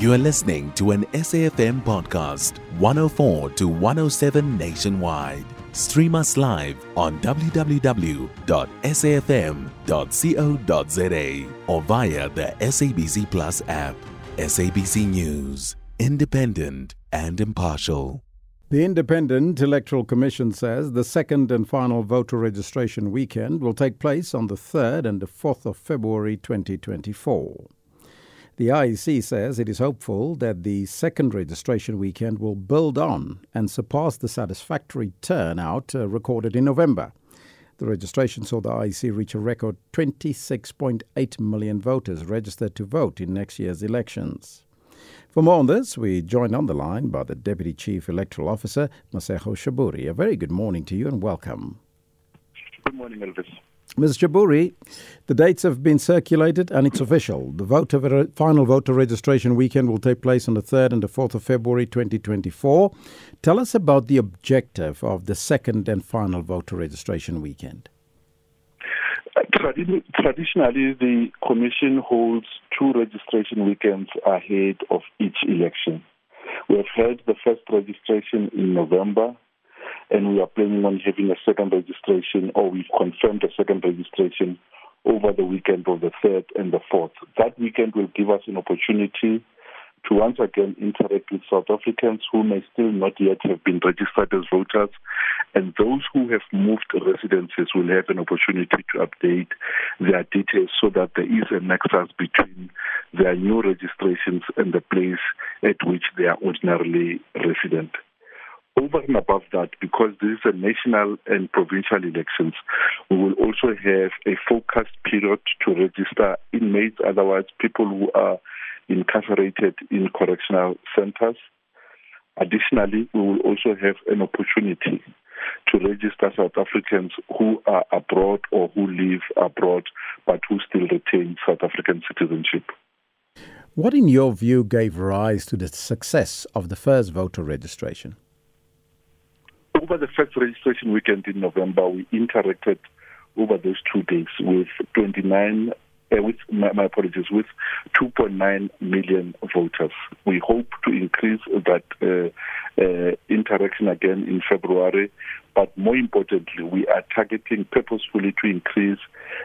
You are listening to an SAFM podcast, 104 to 107 nationwide. Stream us live on www.safm.co.za or via the SABC Plus app. SABC News, independent and impartial. The Independent Electoral Commission says the second and final voter registration weekend will take place on the 3rd and the 4th of February 2024. The IEC says it is hopeful that the second registration weekend will build on and surpass the satisfactory turnout uh, recorded in November. The registration saw the IEC reach a record 26.8 million voters registered to vote in next year's elections. For more on this, we joined on the line by the Deputy Chief Electoral Officer, Masego Sheburi. A very good morning to you and welcome. Good morning, Elvis. Ms. Sheburi, the dates have been circulated and it's official. The voter, final voter registration weekend will take place on the 3rd and the 4th of February 2024. Tell us about the objective of the second and final voter registration weekend. Traditionally, the Commission holds two registration weekends ahead of each election. We have held the first registration in November, and we are planning on having a second registration, or we've confirmed a second registration over the weekend of the 3rd and the 4th. That weekend will give us an opportunity to once again interact with South Africans who may still not yet have been registered as voters, and those who have moved residences will have an opportunity to update their details so that there is a nexus between their new registrations and the place at which they are ordinarily resident. Over and above that, because this is a national and provincial elections, we will also have a focused period to register inmates, otherwise people who are incarcerated in correctional centers. Additionally, we will also have an opportunity to register South Africans who are abroad or who live abroad but who still retain South African citizenship. What, in your view, gave rise to the success of the first voter registration? Over the first registration weekend in November, we interacted over those two days with 29 uh, with my, my, apologies, with 2.9 million voters. We hope to increase that uh, uh, interaction again in February, but more importantly, we are targeting purposefully to increase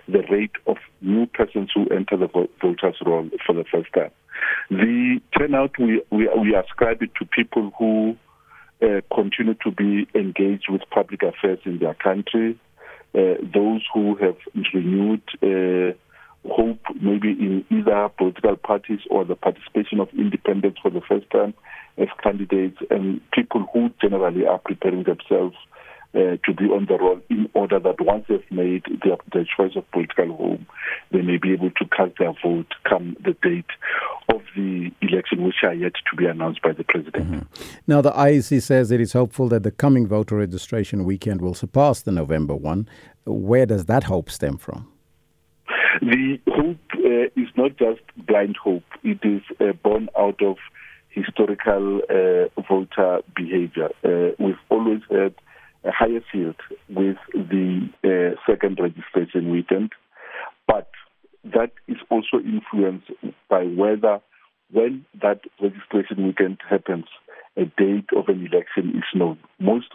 the rate of new persons who enter the voters' roll for the first time. The turnout we we, we ascribe it to people who uh, continue to be engaged with public affairs in their country. Uh, those who have renewed uh, hope maybe in either political parties or the participation of independents for the first time as candidates and people who generally are preparing themselves uh, to be on the roll in order that once they've made their, their choice of political home, they may be able to cast their vote come the date of the election, which are yet to be announced by the president. Mm-hmm. Now, the IEC says it is hopeful that the coming voter registration weekend will surpass the November one. Where does that hope stem from? The hope uh, is not just blind hope, it is uh, born out of historical uh, voter behavior. Uh, we've always had a higher field with the uh, second registration weekend, but that is also influenced by whether when that registration weekend happens, a date of an election is known. Most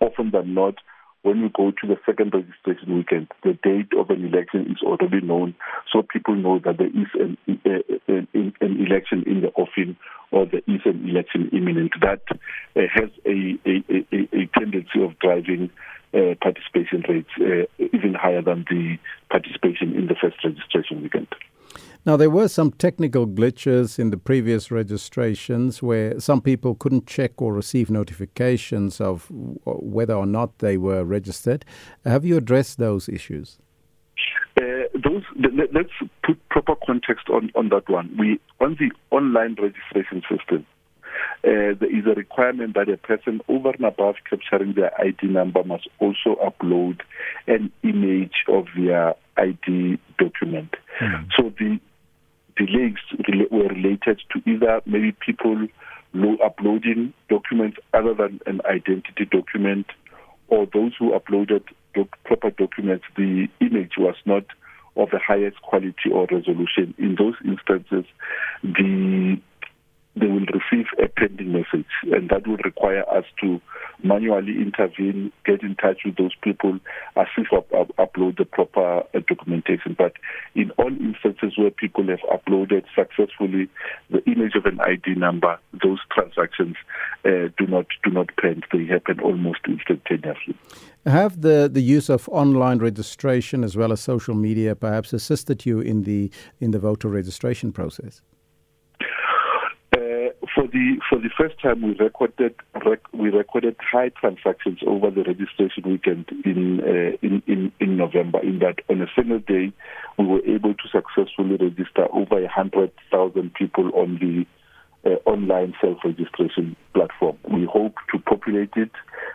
often than not, when we go to the second registration weekend, the date of an election is already known, so people know that there is an, an, an election in the offing or there is an election imminent. That uh, has a, a, a, a, tendency of driving uh, participation rates uh, even higher than the participation in the first registration weekend. Now, there were some technical glitches in the previous registrations where some people couldn't check or receive notifications of whether or not they were registered. Have you addressed those issues? Uh, those let's put proper context on, on that one. We on the online registration system, uh, there is a requirement that a person over and above capturing their ID number must also upload an image of their ID document. Mm. So the delays were related to either maybe people uploading documents other than an identity document or those who uploaded doc- proper documents, the image was not of the highest quality or resolution. In those instances, the pending message, and that will require us to manually intervene, get in touch with those people, assist up, up, upload the proper uh, documentation. But in all instances where people have uploaded successfully the image of an ID number, those transactions uh, do not do not pend. They happen almost instantaneously. Have the, the use of online registration as well as social media perhaps assisted you in the in the voter registration process? For the for the first time we recorded rec, we recorded high transactions over the registration weekend in, uh, in in in November. In that, on a single day, we were able to successfully register over hundred thousand people on the uh, online self-registration platform. We hope to populate it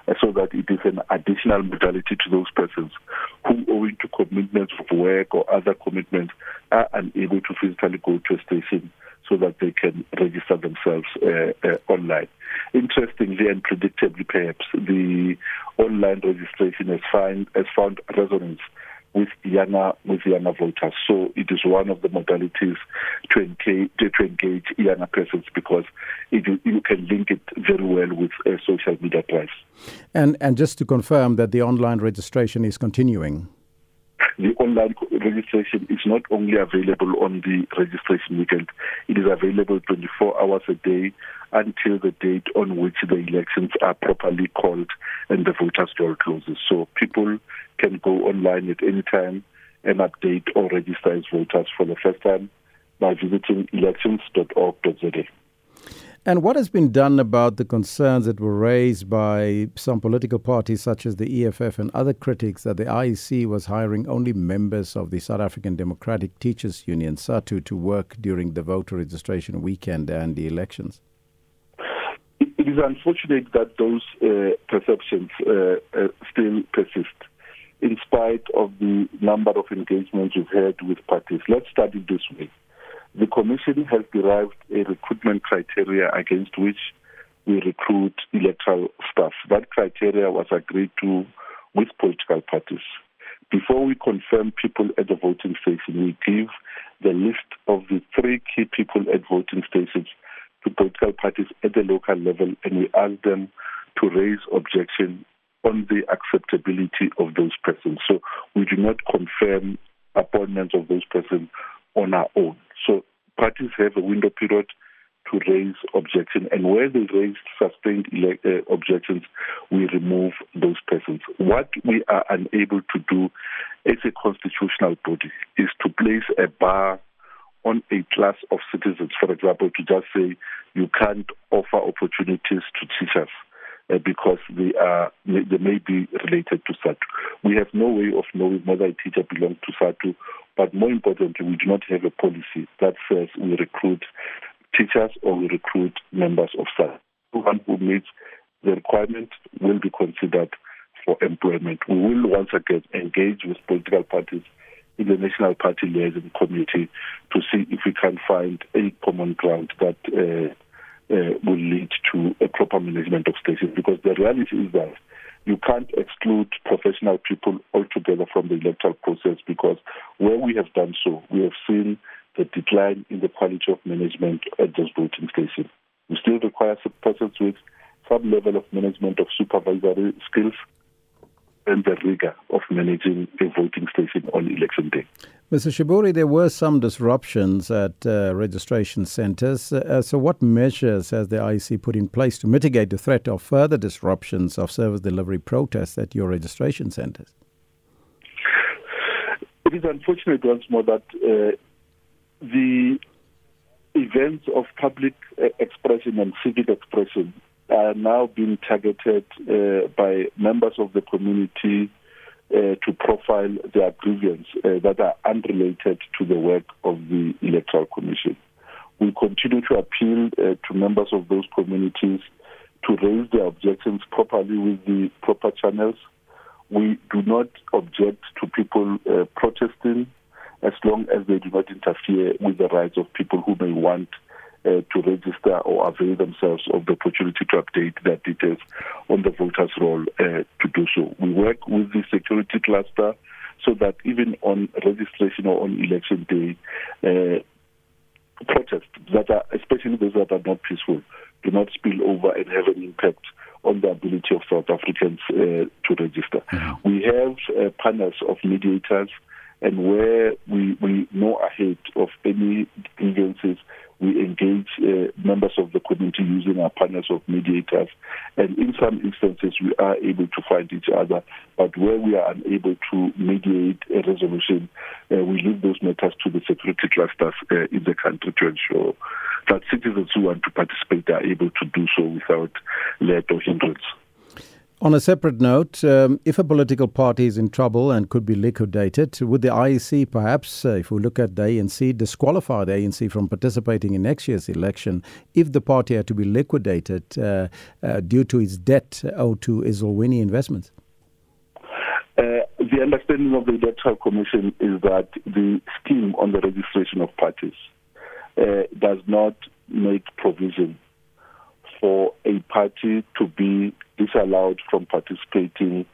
uh, so that it is an additional modality to those persons who, owing to commitments of work or other commitments, are unable to physically go to a station so that they can register themselves uh, uh, online. Interestingly and predictably, perhaps, the online registration has, find, has found resonance with younger with younger voters. So it is one of the modalities to engage to engage younger persons because it, you can link it very well with uh, social media drives. And and just to confirm that the online registration is continuing the online registration is not only available on the registration weekend, it is available 24 hours a day until the date on which the elections are properly called and the voters' roll closes. So people can go online at any time and update or register as voters for the first time by visiting elections.org.za. And what has been done about the concerns that were raised by some political parties, such as the EFF and other critics, that the IEC was hiring only members of the South African Democratic Teachers Union, SADTU, to work during the voter registration weekend and the elections? It is unfortunate that those uh, perceptions uh, uh, still persist, in spite of the number of engagements we've had with parties. Let's start it this way. The Commission has derived a recruitment criteria against which we recruit electoral staff. That criteria was agreed to with political parties. Before we confirm people at the voting station, we give the list of the three key people at voting stations to political parties at the local level and we ask them to raise objection on the acceptability of those persons. So we do not confirm appointments of those persons on our own. So parties have a window period to raise objections, and where they raise sustained uh, objections, we remove those persons. What we are unable to do as a constitutional body is to place a bar on a class of citizens, for example, to just say you can't offer opportunities to teachers uh, because they are they may be related to SADTU. We have no way of knowing whether a teacher belongs to SADTU, but more importantly, we do not have a policy that says we recruit teachers or we recruit members of staff. One who meets the requirement will be considered for employment. We will once again engage with political parties in the National Party Liaison Committee to see if we can find a common ground that uh, uh, will lead to a proper management of stations because the reality is that you can't exclude professional people altogether from the electoral process because where we have done so, we have seen the decline in the quality of management at those voting stations. We still require persons with some level of management of supervisory skills and the rigor of managing a voting station on election day. Mr. Sheburi, there were some disruptions at uh, registration centres. Uh, so, what measures has the IEC put in place to mitigate the threat of further disruptions of service delivery protests at your registration centres? It is unfortunate once more that uh, the events of public uh, expression and civic expression are now being targeted uh, by members of the community uh, to profile their grievance uh, that are unrelated to the work of the Electoral Commission. We continue to appeal uh, to members of those communities to raise their objections properly with the proper channels. We do not object to people uh, protesting as long as they do not interfere with the rights of people who may want uh, to register or avail themselves of the opportunity to update their details on the voters' roll uh, to do so. We work with the security cluster so that even on registration or on election day, uh, protests that are, especially those that are not peaceful, do not spill over and have an impact on the ability of South Africans uh, to register. Mm-hmm. We have uh, panels of mediators, and where we, we know ahead of any grievances, members of the community using our panels of mediators. And in some instances, we are able to find each other. But where we are unable to mediate a resolution, uh, we leave those matters to the security clusters uh, in the country to ensure that citizens who want to participate are able to do so without let or hindrance. On a separate note, um, if a political party is in trouble and could be liquidated, would the IEC perhaps, uh, if we look at the ANC, disqualify the ANC from participating in next year's election if the party had to be liquidated uh, uh, due to its debt owed to Ezulwini Investments? Uh, the understanding of the Electoral Commission is that the scheme on the registration of parties uh, does not make provision for a party to be disallowed from participating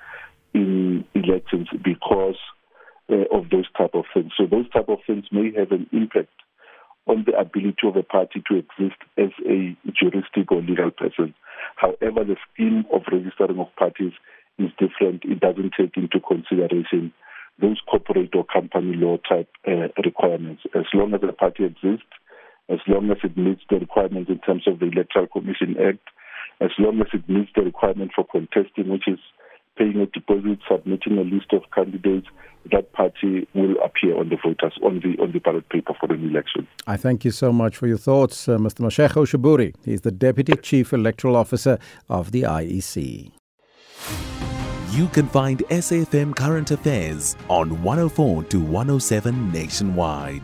in elections because uh, of those type of things. So those type of things may have an impact on the ability of a party to exist as a juristic or legal person. However, the scheme of registering of parties is different. It doesn't take into consideration those corporate or company law type uh, requirements. As long as a party exists, as long as it meets the requirements in terms of the Electoral Commission Act, as long as it meets the requirement for contesting, which is paying a deposit, submitting a list of candidates, that party will appear on the voters on the on the ballot paper for an election. I thank you so much for your thoughts, uh, Mr. Mashego Sheburi. He's the Deputy Chief Electoral Officer of the IEC. You can find SAFM Current Affairs on 104 to 107 nationwide.